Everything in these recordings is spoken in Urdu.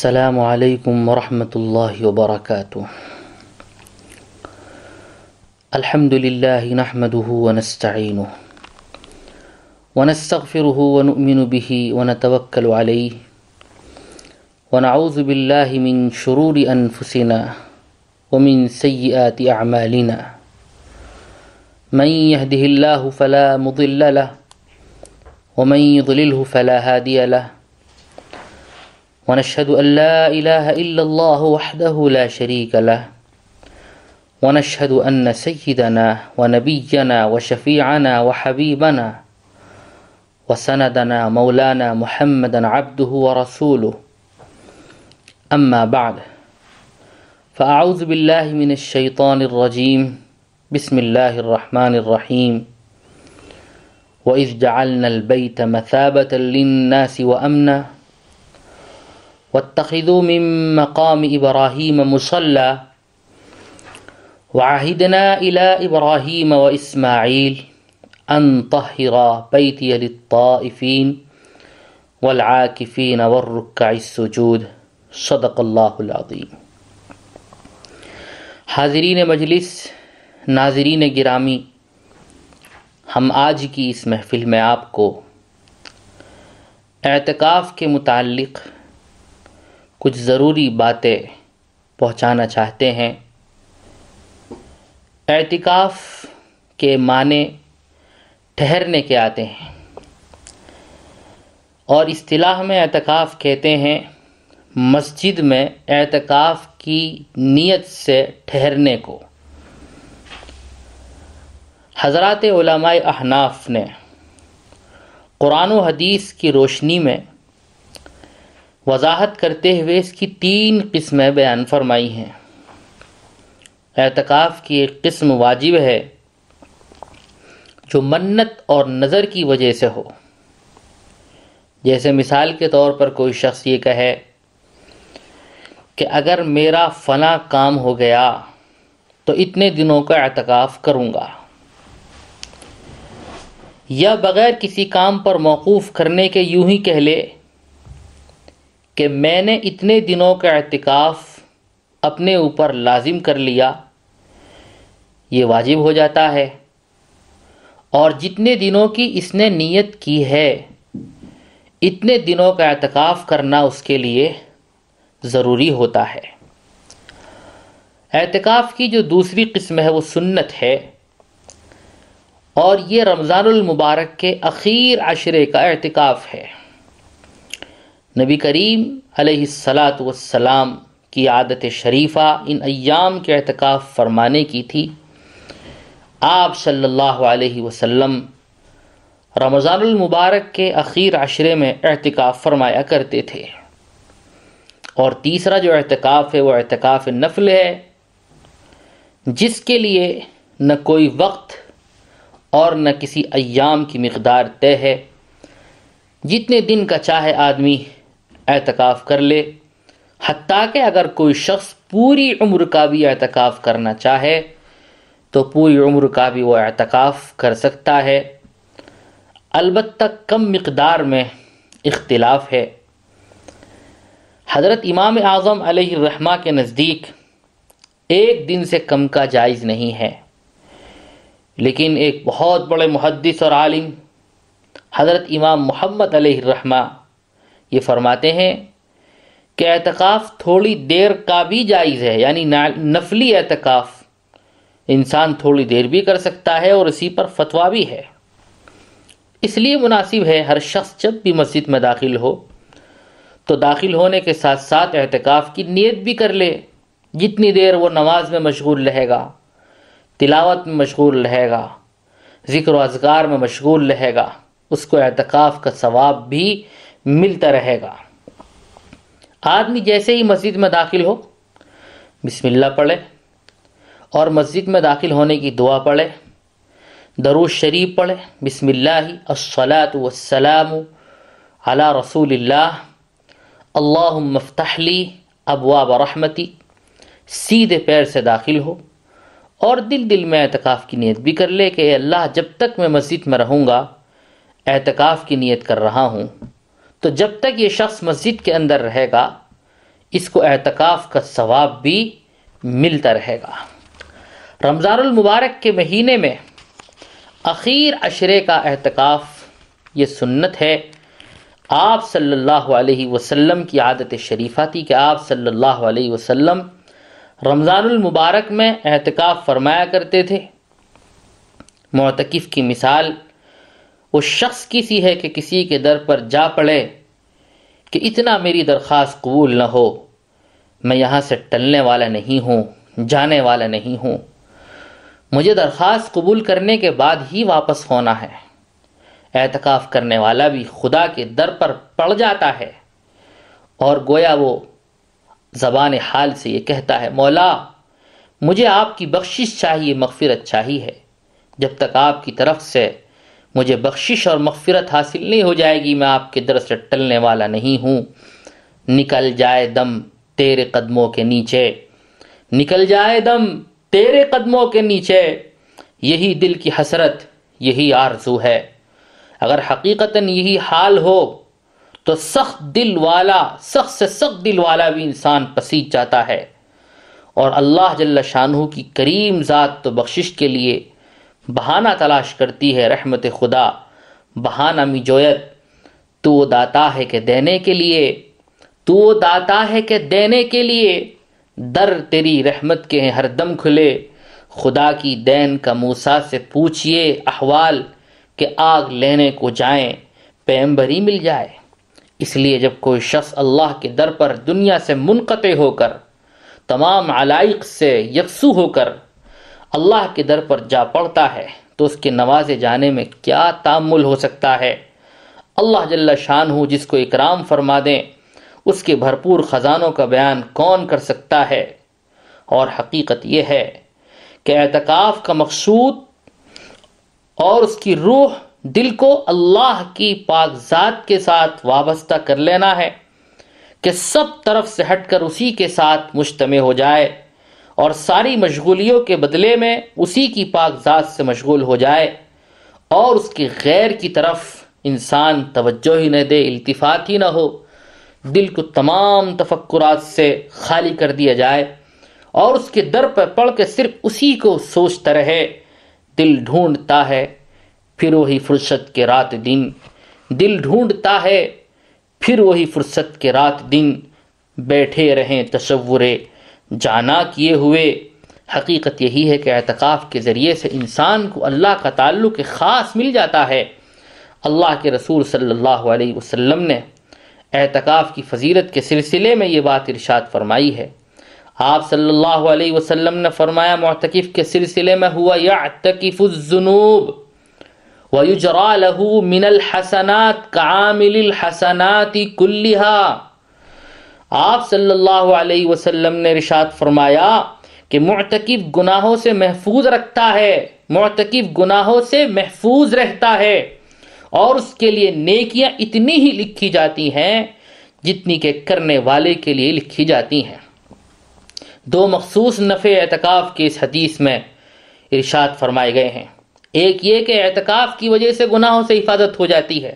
السلام عليكم ورحمة الله وبركاته الحمد لله نحمده ونستعينه ونستغفره ونؤمن به ونتوكل عليه ونعوذ بالله من شرور أنفسنا ومن سيئات أعمالنا من يهده الله فلا مضل له ومن يضلله فلا هادي له۔ ونشهد أن لا إله إلا الله وحده لا شريك له. ونشهد أن سيدنا ونبينا وشفيعنا وحبيبنا وسندنا مولانا محمدا عبده ورسوله. أما بعد، فأعوذ بالله من الشيطان الرجيم. بسم الله الرحمن الرحيم. وإذ جعلنا البيت مثابة للناس وأمنا. واتخذوا من مقام إبراهيم مصلى وعهدنا إلى إبراهيم وإسماعيل أن طهر بيتي للطائفين والعاكفين والركع السجود. صدق اللہ العظیم حاضرین مجلس، ناظرین گرامی، ہم آج کی اس محفل میں آپ کو اعتکاف کے متعلق کچھ ضروری باتیں پہنچانا چاہتے ہیں۔ اعتکاف کے معنی ٹھہرنے کے آتے ہیں۔ اور اصطلاح میں اعتکاف کہتے ہیں، مسجد میں اعتکاف کی نیت سے ٹھہرنے کو۔ حضرات علماء احناف نے قرآن و حدیث کی روشنی میں وضاحت کرتے ہوئے اس کی تین قسمیں بیان فرمائی ہیں۔ اعتکاف کی ایک قسم واجب ہے جو منت اور نظر کی وجہ سے ہو۔ جیسے مثال کے طور پر کوئی شخص یہ کہے کہ اگر میرا فنا کام ہو گیا تو اتنے دنوں کا اعتکاف کروں گا۔ یا بغیر کسی کام پر موقوف کرنے کے یوں ہی کہہ لے کہ میں نے اتنے دنوں کا اعتکاف اپنے اوپر لازم کر لیا، یہ واجب ہو جاتا ہے۔ اور جتنے دنوں کی اس نے نیت کی ہے، اتنے دنوں کا اعتکاف کرنا اس کے لیے ضروری ہوتا ہے۔ اعتکاف کی جو دوسری قسم ہے وہ سنت ہے۔ اور یہ رمضان المبارک کے اخیر عشرے کا اعتکاف ہے۔ نبی کریم علیہ السلاۃ والسلام کی عادت شریفہ ان ایام کے اعتکاف فرمانے کی تھی۔ آپ صلی اللہ علیہ وسلم رمضان المبارک کے اخیر عشرے میں اعتکاف فرمایا کرتے تھے۔ اور تیسرا جو اعتکاف ہے وہ اعتکاف نفل ہے، جس کے لیے نہ کوئی وقت اور نہ کسی ایام کی مقدار طے ہے۔ جتنے دن کا چاہے آدمی اعتکاف کر لے۔ حتیٰ کہ اگر کوئی شخص پوری عمر کا بھی اعتکاف کرنا چاہے، تو پوری عمر کا بھی وہ اعتکاف کر سکتا ہے۔ البتہ کم مقدار میں اختلاف ہے۔ حضرت امام اعظم علیہ الرحمہ کے نزدیک ایک دن سے کم کا جائز نہیں ہے۔ لیکن ایک بہت بڑے محدث اور عالم حضرت امام محمد علیہ الرحمہ یہ فرماتے ہیں کہ اعتکاف تھوڑی دیر کا بھی جائز ہے یعنی نفلی اعتکاف انسان تھوڑی دیر بھی کر سکتا ہے اور اسی پر فتویٰ بھی ہے۔ اس لیے مناسب ہے ہر شخص جب بھی مسجد میں داخل ہو تو داخل ہونے کے ساتھ ساتھ اعتکاف کی نیت بھی کر لے۔ جتنی دیر وہ نماز میں مشغول رہے گا، تلاوت میں مشغول رہے گا، ذکر و اذکار میں مشغول رہے گا، اس کو اعتکاف کا ثواب بھی ملتا رہے گا۔ آدمی جیسے ہی مسجد میں داخل ہو، بسم اللہ پڑھے، اور مسجد میں داخل ہونے کی دعا پڑھے دروش شریف پڑھے، بسم اللہ الصلاۃ والسلام علی رسول اللہ اللہ مفتحلی ابواب رحمتی، سیدھے پیر سے داخل ہو، اور دل دل میں اعتکاف کی نیت بھی کر لے کہ اے اللہ، جب تک میں مسجد میں رہوں گا، اعتکاف کی نیت کر رہا ہوں۔ تو جب تک یہ شخص مسجد کے اندر رہے گا، اس کو اعتکاف کا ثواب بھی ملتا رہے گا۔ رمضان المبارک کے مہینے میں اخیر عشرے کا اعتکاف یہ سنت ہے۔ آپ صلی اللہ علیہ وسلم کی عادت شریفہ تھی کہ آپ صلی اللہ علیہ وسلم رمضان المبارک میں اعتکاف فرمایا کرتے تھے۔ معتکف کی مثال اس شخص کی سی ہے کہ کسی کے در پر جا پڑے کہ اتنا میری درخواست قبول نہ ہو۔ میں یہاں سے ٹلنے والا نہیں ہوں، جانے والا نہیں ہوں۔ مجھے درخواست قبول کرنے کے بعد ہی واپس ہونا ہے۔ اعتکاف کرنے والا بھی خدا کے در پر پڑ جاتا ہے۔ اور گویا وہ زبان حال سے یہ کہتا ہے، مولا، مجھے آپ کی بخشش چاہیے، مغفرت چاہیے جب تک آپ کی طرف سے مجھے بخشش اور مغفرت حاصل نہیں ہو جائے گی، میں آپ کے در سے ٹلنے والا نہیں ہوں۔ نکل جائے دم تیرے قدموں کے نیچے۔ نکل جائے دم تیرے قدموں کے نیچے۔ یہی دل کی حسرت، یہی آرزو ہے۔ اگر حقیقتاً یہی حال ہو، تو سخت دل والا، سخت سے سخت دل والا بھی انسان پسیج جاتا ہے۔ اور اللہ جل شاہ کی کریم ذات تو بخشش کے لیے بہانہ تلاش کرتی ہے رحمت خدا، بہانہ می جویت تو وہ داتا ہے کہ دینے کے لیے، تو وہ داتا ہے کہ دینے کے لیے، در تیری رحمت کے ہر دم کھلے۔ خدا کی دین کا موسا سے پوچھئے احوال کہ آگ لینے کو جائیں پیمبری مل جائے۔ اس لیے جب کوئی شخص اللہ کے در پر دنیا سے منقطع ہو کر، تمام علائق سے یکسو ہو کر اللہ کے در پر جا پڑتا ہے تو اس کے نوازے جانے میں کیا تعمل ہو سکتا ہے؟ اللہ جل شان ہو جس کو اکرام فرما دیں، اس کے بھرپور خزانوں کا بیان کون کر سکتا ہے؟ اور حقیقت یہ ہے کہ اعتکاف کا مقصود اور اس کی روح دل کو اللہ کی پاک ذات کے ساتھ وابستہ کر لینا ہے کہ سب طرف سے ہٹ کر اسی کے ساتھ مجتمع ہو جائے۔ اور ساری مشغولیوں کے بدلے میں اسی کی پاک ذات سے مشغول ہو جائے اور اس کی غیر کی طرف انسان توجہ ہی نہ دے، التفات ہی نہ ہو، دل کو تمام تفکرات سے خالی کر دیا جائے اور اس کے در پر پڑھ کے صرف اسی کو سوچتا رہے، دل ڈھونڈتا ہے پھر وہی فرصت کے رات دن، دل ڈھونڈتا ہے پھر وہی فرصت کے رات دن، بیٹھے رہیں تصور جانا کیے ہوئے۔ حقیقت یہی ہے کہ اعتکاف کے ذریعے سے انسان کو اللہ کا تعلق خاص مل جاتا ہے۔ اللہ کے رسول صلی اللہ علیہ وسلم نے اعتکاف کی فضیلت کے سلسلے میں یہ بات ارشاد فرمائی ہے۔ آپ صلی اللہ علیہ وسلم نے فرمایا، معتکف کے سلسلے میں ہوا، یعتکف الزنوب ویجرا له من الحسنات کعامل الحسنات كلها آپ صلی اللہ علیہ وسلم نے رشاد فرمایا کہ معتکف گناہوں سے محفوظ رکھتا ہے، معتکف گناہوں سے محفوظ رہتا ہے۔ اور اس کے لیے نیکیاں اتنی ہی لکھی جاتی ہیں جتنی کہ کرنے والے کے لیے لکھی جاتی ہیں۔ دو مخصوص نفع اعتکاف کے اس حدیث میں ارشاد فرمائے گئے ہیں۔ ایک یہ کہ اعتکاف کی وجہ سے گناہوں سے حفاظت ہو جاتی ہے۔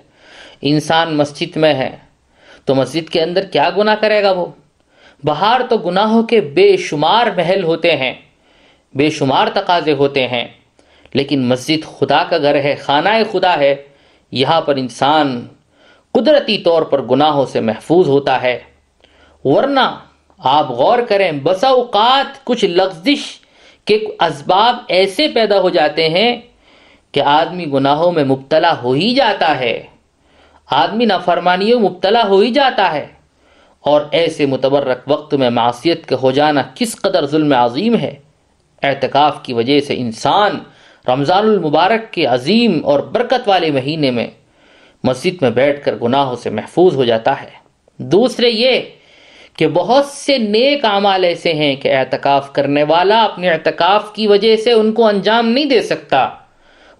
انسان مسجد میں ہے۔ تو مسجد کے اندر کیا گناہ کرے گا وہ؟ باہر تو گناہوں کے بے شمار محل ہوتے ہیں، بے شمار تقاضے ہوتے ہیں، لیکن مسجد خدا کا گھر ہے، خانہ خدا ہے، یہاں پر انسان قدرتی طور پر گناہوں سے محفوظ ہوتا ہے۔ ورنہ آپ غور کریں، بسا اوقات کچھ لغزش کے اسباب ایسے پیدا ہو جاتے ہیں کہ آدمی گناہوں میں مبتلا ہو ہی جاتا ہے۔ آدمی نافرمانیوں مبتلا ہو ہی جاتا ہے۔ اور ایسے متبرک وقت میں معاشیت کے ہو جانا کس قدر ظلم عظیم ہے۔ اعتکاف کی وجہ سے انسان رمضان المبارک کے عظیم اور برکت والے مہینے میں مسجد میں بیٹھ کر گناہوں سے محفوظ ہو جاتا ہے۔ دوسرے یہ کہ بہت سے نیک اعمال ایسے ہیں کہ اعتکاف کرنے والا اپنے اعتکاف کی وجہ سے ان کو انجام نہیں دے سکتا۔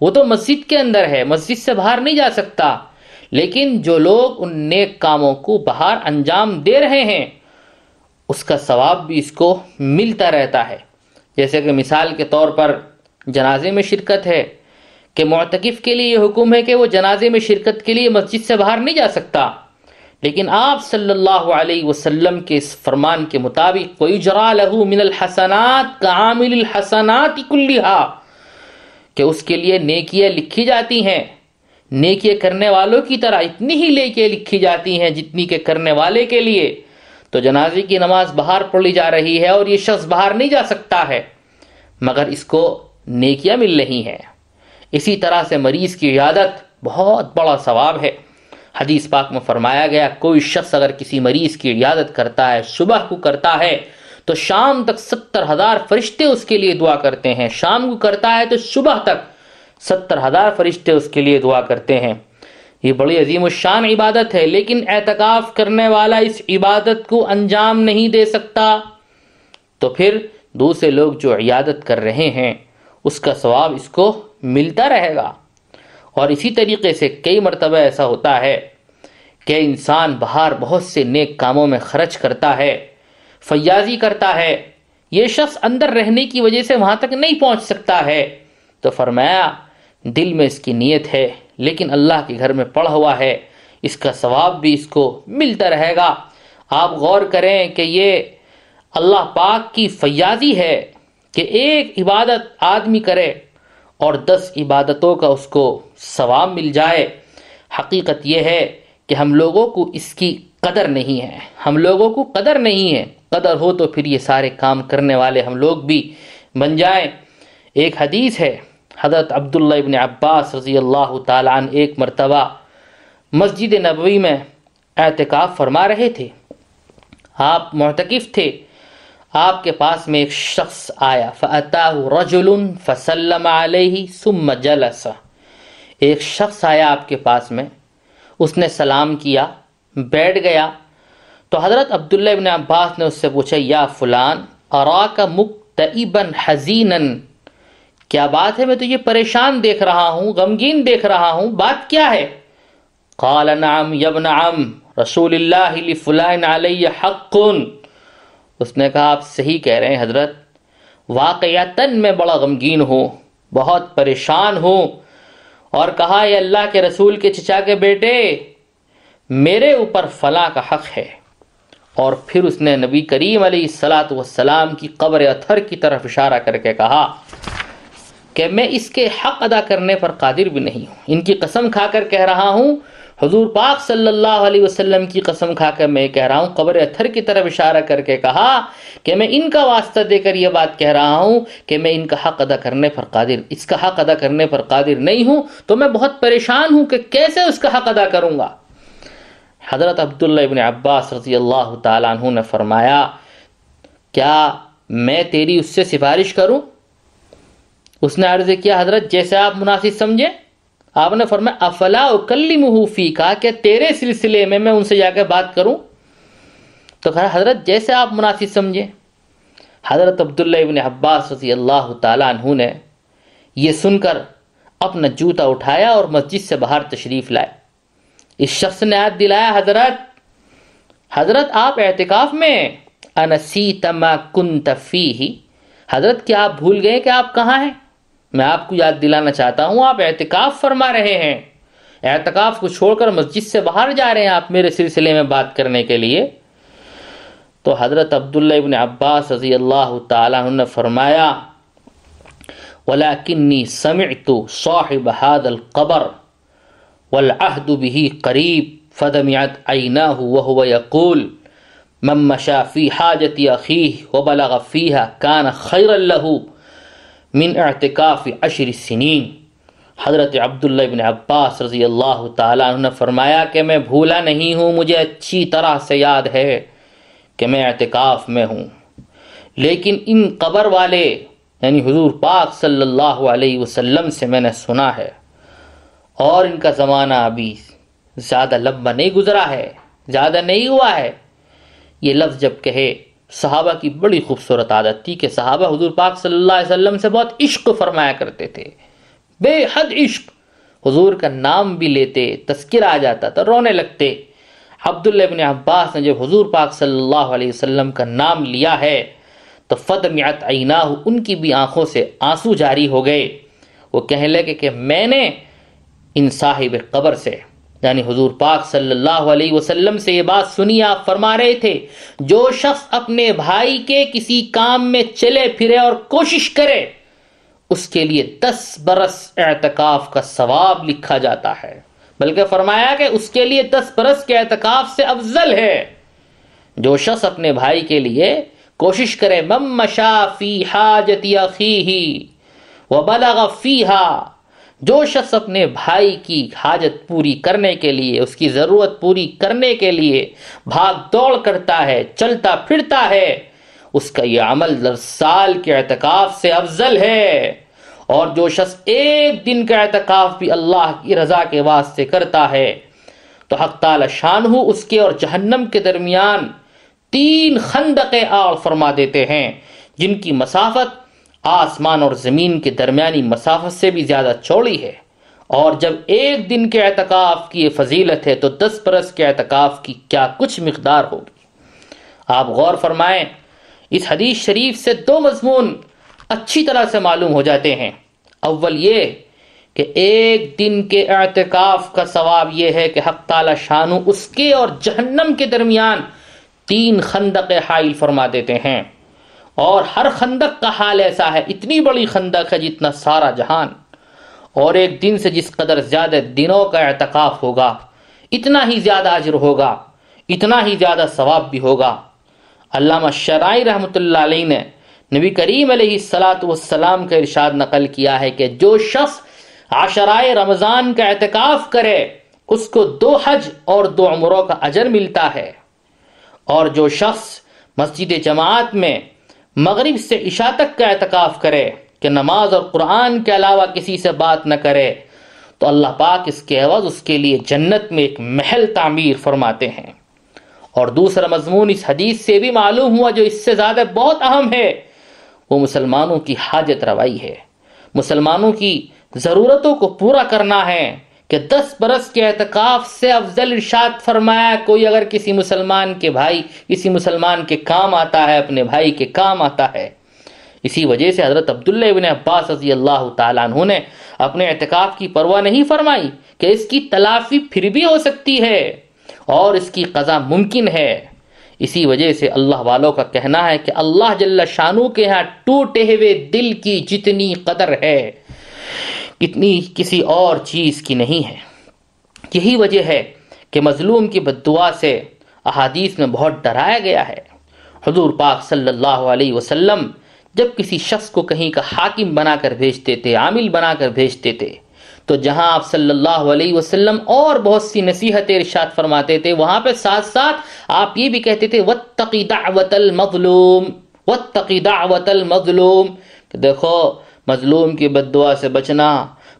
وہ تو مسجد کے اندر ہے، مسجد سے باہر نہیں جا سکتا۔ لیکن جو لوگ ان نیک کاموں کو باہر انجام دے رہے ہیں، اس کا ثواب بھی اس کو ملتا رہتا ہے۔ جیسے کہ مثال کے طور پر جنازے میں شرکت ہے کہ معتکف کے لیے یہ حکم ہے کہ وہ جنازے میں شرکت کے لیے مسجد سے باہر نہیں جا سکتا۔ لیکن آپ صلی اللہ علیہ وسلم کے اس فرمان کے مطابق کوئی جرا لہو من الحسنات کا عامل الحسنات کلیہا کہ اس کے لیے نیکیاں لکھی جاتی ہیں۔ نیکیاں کرنے والوں کی طرح اتنی ہی لے کے لکھی جاتی ہیں جتنی کہ کرنے والے کے لیے۔ تو جنازے کی نماز باہر پڑھی جا رہی ہے اور یہ شخص باہر نہیں جا سکتا ہے، مگر اس کو نیکیاں مل رہی ہیں۔ اسی طرح سے مریض کی عیادت بہت بڑا ثواب ہے۔ حدیث پاک میں فرمایا گیا، کوئی شخص اگر کسی مریض کی عیادت کرتا ہے، صبح کو کرتا ہے، تو شام تک ستر ہزار فرشتے اس کے لیے دعا کرتے ہیں۔ شام کو کرتا ہے تو صبح تک ستر ہزار فرشتے اس کے لیے دعا کرتے ہیں۔ یہ بڑی عظیم الشان عبادت ہے، لیکن اعتکاف کرنے والا اس عبادت کو انجام نہیں دے سکتا۔ تو پھر دوسرے لوگ جو عیادت کر رہے ہیں، اس کا ثواب اس کو ملتا رہے گا۔ اور اسی طریقے سے کئی مرتبہ ایسا ہوتا ہے کہ انسان باہر بہت سے نیک کاموں میں خرچ کرتا ہے، فیاضی کرتا ہے۔ یہ شخص اندر رہنے کی وجہ سے وہاں تک نہیں پہنچ سکتا ہے۔ تو فرمایا دل میں اس کی نیت ہے، لیکن اللہ کے گھر میں پڑا ہوا ہے۔ اس کا ثواب بھی اس کو ملتا رہے گا۔ آپ غور کریں کہ یہ اللہ پاک کی فیاضی ہے کہ ایک عبادت آدمی کرے اور دس عبادتوں کا اس کو ثواب مل جائے۔ حقیقت یہ ہے کہ ہم لوگوں کو اس کی قدر نہیں ہے۔ ہم لوگوں کو قدر نہیں ہے۔ قدر ہو تو پھر یہ سارے کام کرنے والے ہم لوگ بھی بن جائیں۔ ایک حدیث ہے حضرت عبداللہ ابن عباس رضی اللہ تعالیٰ عنہ ایک مرتبہ مسجد نبوی میں اعتکاف فرما رہے تھے۔ آپ معتکف تھے۔ آپ کے پاس میں ایک شخص آیا۔ فَأَتَاهُ رَجُلٌ فَسَلَّمَ عَلَيْهِ ثُمَّ جَلَسَ۔ ایک شخص آیا آپ کے پاس میں۔ اس نے سلام کیا۔ بیٹھ گیا۔ تو حضرت عبداللہ ابن عباس نے اس سے پوچھا، یا فلان، اراک مکتئبا حزینا؟ کیا بات ہے؟ میں تجھے پریشان دیکھ رہا ہوں، غمگین دیکھ رہا ہوں، بات کیا ہے؟ قال، نعم یبن عم، رسول اللہ لفلان علی حق اس نے کہا، آپ صحیح کہہ رہے ہیں حضرت۔ واقعیتاً میں بڑا غمگین ہوں، بہت پریشان ہوں۔ اور کہا یہ اللہ کے رسول کے چچا کے بیٹے، میرے اوپر فلاں کا حق ہے۔ اور پھر اس نے نبی کریم علیہ السلاۃ والسلام کی قبر اتھر کی طرف اشارہ کر کے کہا کہ میں اس کے حق ادا کرنے پر قادر بھی نہیں ہوں۔ ان کی قسم کھا کر کہہ رہا ہوں، حضور پاک صلی اللہ علیہ وسلم کی قسم کھا کر میں کہہ رہا ہوں، قبر اتھر کی طرف اشارہ کر کے کہا کہ میں ان کا واسطہ دے کر یہ بات کہہ رہا ہوں کہ میں ان کا حق ادا کرنے پر قادر، اس کا حق ادا کرنے پر قادر نہیں ہوں، تو میں بہت پریشان ہوں کہ کیسے اس کا حق ادا کروں گا۔ حضرت عبداللہ ابن عباس رضی اللہ تعالیٰ عنہ نے فرمایا، کیا میں تیری اس سے سفارش کروں؟ اس نے عرض کیا، حضرت، جیسے آپ مناسب سمجھیں۔ آپ نے فرمایا، افلا اکلمہ فی کا کہ تیرے سلسلے میں میں ان سے جا کے بات کروں۔ تو کہا، حضرت، جیسے آپ مناسب سمجھیں۔ حضرت عبداللہ ابن عباس رضی اللہ تعالیٰ عنہ نے یہ سن کر اپنا جوتا اٹھایا اور مسجد سے باہر تشریف لائے۔ اس شخص نے یاد دلایا، حضرت حضرت، آپ اعتکاف میں انسی تما کن تفی حضرت، کیا آپ بھول گئے کہ آپ کہاں ہیں؟ میں آپ کو یاد دلانا چاہتا ہوں، آپ اعتکاف فرما رہے ہیں۔ اعتکاف کو چھوڑ کر مسجد سے باہر جا رہے ہیں آپ میرے سلسلے میں بات کرنے کے لیے۔ تو حضرت عبداللہ ابن عباس رضی اللہ تعالیٰ عنہ نے فرمایا وَلَكِنِّي سَمِعْتُ صَاحِبَ هَذَا الْقَبَرِ والعهد به قريب فدمعت عيناه وهو يقول من مشى في حاجة أخيه وبلغ فيها كان خيرا له من اعتكاف عشر السنين حضرت عبداللہ ابن عباس رضی اللہ تعالیٰ عنہ نے فرمایا کہ میں بھولا نہیں ہوں، مجھے اچھی طرح سے یاد ہے کہ میں اعتکاف میں ہوں۔ لیکن ان قبر والے یعنی حضور پاک صلی اللہ علیہ وسلم سے میں نے سنا ہے، اور ان کا زمانہ ابھی زیادہ لمبا نہیں گزرا ہے، زیادہ نہیں ہوا ہے۔ یہ لفظ جب کہے صحابہ کی بڑی خوبصورت عادت تھی کہ صحابہ حضور پاک صلی اللہ علیہ وسلم سے بہت عشق فرمایا کرتے تھے۔ بے حد عشق۔ حضور کا نام بھی لیتے تذکر آ جاتا تھا، رونے لگتے۔ عبداللہ ابن عباس نے جب حضور پاک صلی اللہ علیہ وسلم کا نام لیا ہے، تو فد میات ان کی بھی آنکھوں سے آنسو جاری ہو گئے۔ وہ کہنے لگے کہ میں نے ان صاحب قبر سے یعنی حضور پاک صلی اللہ علیہ وسلم سے یہ بات سنی، آپ فرما رہے تھے، جو شخص اپنے بھائی کے کسی کام میں چلے پھرے اور کوشش کرے، اس کے لیے دس برس اعتکاف کا ثواب لکھا جاتا ہے۔ بلکہ فرمایا کہ اس کے لیے دس برس کے اعتکاف سے افضل ہے۔ جو شخص اپنے بھائی کے لیے کوشش کرے، مم مشا فی حاجت وبلغ فیہا جو شخص اپنے بھائی کی حاجت پوری کرنے کے لیے، اس کی ضرورت پوری کرنے کے لیے بھاگ دوڑ کرتا ہے، چلتا پھرتا ہے، اس کا یہ عمل در سال کے اعتکاف سے افضل ہے۔ اور جو شخص ایک دن کا اعتکاف بھی اللہ کی رضا کے واسطے کرتا ہے، تو حق تعالی شان ہو اس کے اور جہنم کے درمیان تین خندقیں آڑ فرما دیتے ہیں، جن کی مسافت آسمان اور زمین کے درمیانی مسافت سے بھی زیادہ چوڑی ہے۔ اور جب ایک دن کے اعتکاف کی یہ فضیلت ہے تو دس برس کے اعتکاف کی کیا کچھ مقدار ہوگی؟ آپ غور فرمائیں، اس حدیث شریف سے دو مضمون اچھی طرح سے معلوم ہو جاتے ہیں۔ اول یہ کہ ایک دن کے اعتکاف کا ثواب یہ ہے کہ حق تعالی شانو اس کے اور جہنم کے درمیان تین خندق حائل فرما دیتے ہیں۔ اور ہر خندق کا حال ایسا ہے، اتنی بڑی خندق ہے جتنا سارا جہان۔ اور ایک دن سے جس قدر زیادہ دنوں کا اعتکاف ہوگا، اتنا ہی زیادہ اجر ہوگا، اتنا ہی زیادہ ثواب بھی ہوگا۔ علامہ شرائی رحمۃ اللہ علیہ نے نبی کریم علیہ السلاۃ والسلام کا ارشاد نقل کیا ہے کہ جو شخص عشرائے رمضان کا اعتکاف کرے، اس کو دو حج اور دو عمروں کا اجر ملتا ہے۔ اور جو شخص مسجد جماعت میں مغرب سے عشاء تک کا اعتکاف کرے کہ نماز اور قرآن کے علاوہ کسی سے بات نہ کرے، تو اللہ پاک اس کے عوض اس کے لیے جنت میں ایک محل تعمیر فرماتے ہیں۔ اور دوسرا مضمون اس حدیث سے بھی معلوم ہوا جو اس سے زیادہ بہت اہم ہے، وہ مسلمانوں کی حاجت روائی ہے۔ مسلمانوں کی ضرورتوں کو پورا کرنا ہے۔ کہ دس برس کے اعتکاف سے افضل ارشاد فرمایا کوئی اگر کسی مسلمان کے بھائی، کسی مسلمان کے کام آتا ہے، اپنے بھائی کے کام آتا ہے۔ اسی وجہ سے حضرت عبداللہ ابن عباس رضی اللہ تعالیٰ عنہ نے اپنے اعتکاف کی پرواہ نہیں فرمائی کہ اس کی تلافی پھر بھی ہو سکتی ہے اور اس کی قضا ممکن ہے۔ اسی وجہ سے اللہ والوں کا کہنا ہے کہ اللہ جل شانو کے ہاں ٹوٹے ہوئے دل کی جتنی قدر ہے۔ اتنی کسی اور چیز کی نہیں ہے۔ یہی وجہ ہے کہ مظلوم کی بد دعا سے احادیث میں بہت ڈرایا گیا ہے۔ حضور پاک صلی اللہ علیہ وسلم جب کسی شخص کو کہیں کا حاکم بنا کر بھیجتے تھے عامل بنا کر بھیجتے تھے تو جہاں آپ صلی اللہ علیہ وسلم اور بہت سی نصیحت ارشاد فرماتے تھے، وہاں پہ ساتھ ساتھ آپ یہ بھی کہتے تھے وَتَّقِ دَعْوَةَ الْمَظْلُومِ وَتَّقِ دَعْوَةَ الْمَظْلُومِ۔ کہ دیکھو مظلوم کی بد دعا سے بچنا،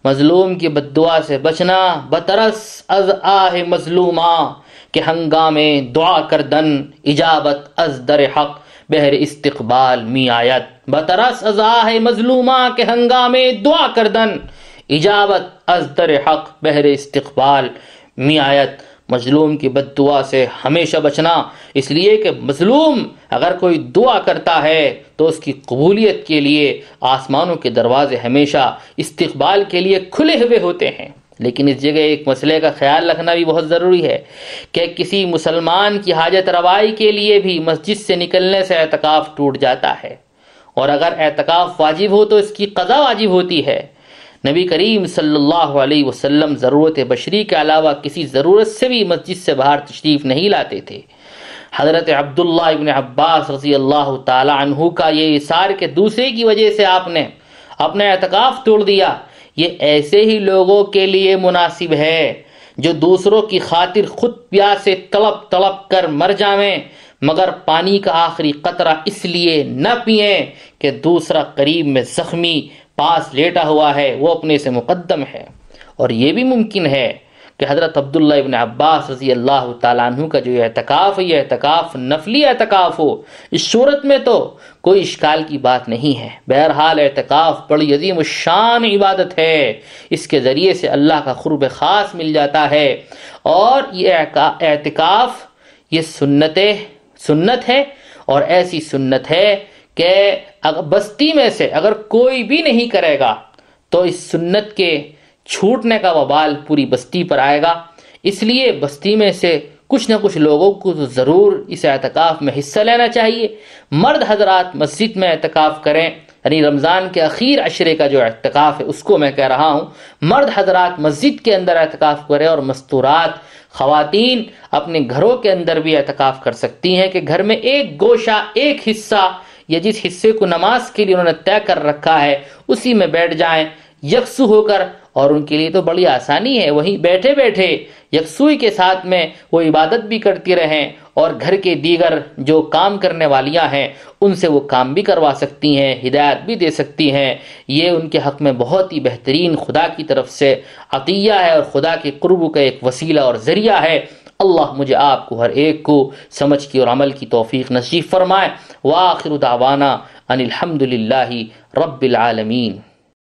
مظلوم کی بد دعا سے بچنا بترس از آہ مظلومہ کہ ہنگامے دعا کردن اجابت از در حق، بہر استقبال می آیت بترس از آہ مظلومہ کہ ہنگامے دعا کردن اجابت از در حق، بہر استقبال می آیت مظلوم کی بد دعا سے ہمیشہ بچنا۔ اس لیے کہ مظلوم اگر کوئی دعا کرتا ہے تو اس کی قبولیت کے لیے آسمانوں کے دروازے ہمیشہ استقبال کے لیے کھلے ہوئے ہوتے ہیں۔ لیکن اس جگہ ایک مسئلے کا خیال رکھنا بھی بہت ضروری ہے کہ کسی مسلمان کی حاجت روائی کے لیے بھی مسجد سے نکلنے سے اعتکاف ٹوٹ جاتا ہے۔ اور اگر اعتکاف واجب ہو تو اس کی قضا واجب ہوتی ہے۔ نبی کریم صلی اللہ علیہ وسلم ضرورت بشری کے علاوہ کسی ضرورت سے بھی مسجد سے باہر تشریف نہیں لاتے تھے۔ حضرت عبداللہ ابن عباس رضی اللہ تعالی عنہ کا یہ اثار کے دوسرے کی وجہ سے آپ نے اپنا اعتکاف توڑ دیا، یہ ایسے ہی لوگوں کے لیے مناسب ہے جو دوسروں کی خاطر خود پیاسے تڑپ تڑپ کر مر جاویں، مگر پانی کا آخری قطرہ اس لیے نہ پئیں کہ دوسرا قریب میں زخمی پاس لیٹا ہوا ہے، وہ اپنے سے مقدم ہے۔ اور یہ بھی ممکن ہے کہ حضرت عبداللہ ابن عباس رضی اللہ تعالیٰ عنہ کا جو اعتکاف ہے، یہ اعتکاف نفلی اعتکاف ہو۔ اس صورت میں تو کوئی اشکال کی بات نہیں ہے۔ بہرحال اعتکاف بڑی عظیم شان عبادت ہے۔ اس کے ذریعے سے اللہ کا قرب خاص مل جاتا ہے۔ اور یہ اعتکاف، یہ سنت سنت ہے اور ایسی سنت ہے کہ بستی میں سے اگر کوئی بھی نہیں کرے گا، تو اس سنت کے چھوٹنے کا وبال پوری بستی پر آئے گا۔ اس لیے بستی میں سے کچھ نہ کچھ لوگوں کو تو ضرور اس اعتکاف میں حصہ لینا چاہیے۔ مرد حضرات مسجد میں اعتکاف کریں۔ یعنی رمضان کے اخیر عشرے کا جو اعتکاف ہے، اس کو میں کہہ رہا ہوں۔ مرد حضرات مسجد کے اندر اعتکاف کریں اور مستورات، خواتین اپنے گھروں کے اندر بھی اعتکاف کر سکتی ہیں کہ گھر میں ایک گوشہ، ایک حصہ یا جس حصے کو نماز کے لیے انہوں نے طے کر رکھا ہے، اسی میں بیٹھ جائیں۔ یکسو ہو کر، اور ان کے لیے تو بڑی آسانی ہے، وہیں بیٹھے بیٹھے یکسوئی کے ساتھ میں وہ عبادت بھی کرتی رہیں، اور گھر کے دیگر جو کام کرنے والیاں ہیں، ان سے وہ کام بھی کروا سکتی ہیں، ہدایت بھی دے سکتی ہیں۔ یہ ان کے حق میں بہت ہی بہترین خدا کی طرف سے عطیہ ہے، اور خدا کے قرب کا ایک وسیلہ اور ذریعہ ہے۔ اللہ مجھے آپ کو ہر ایک کو سمجھ کی اور عمل کی توفیق نصیب فرمائے۔ وآخر دعوانا ان الحمد للہ رب العالمین۔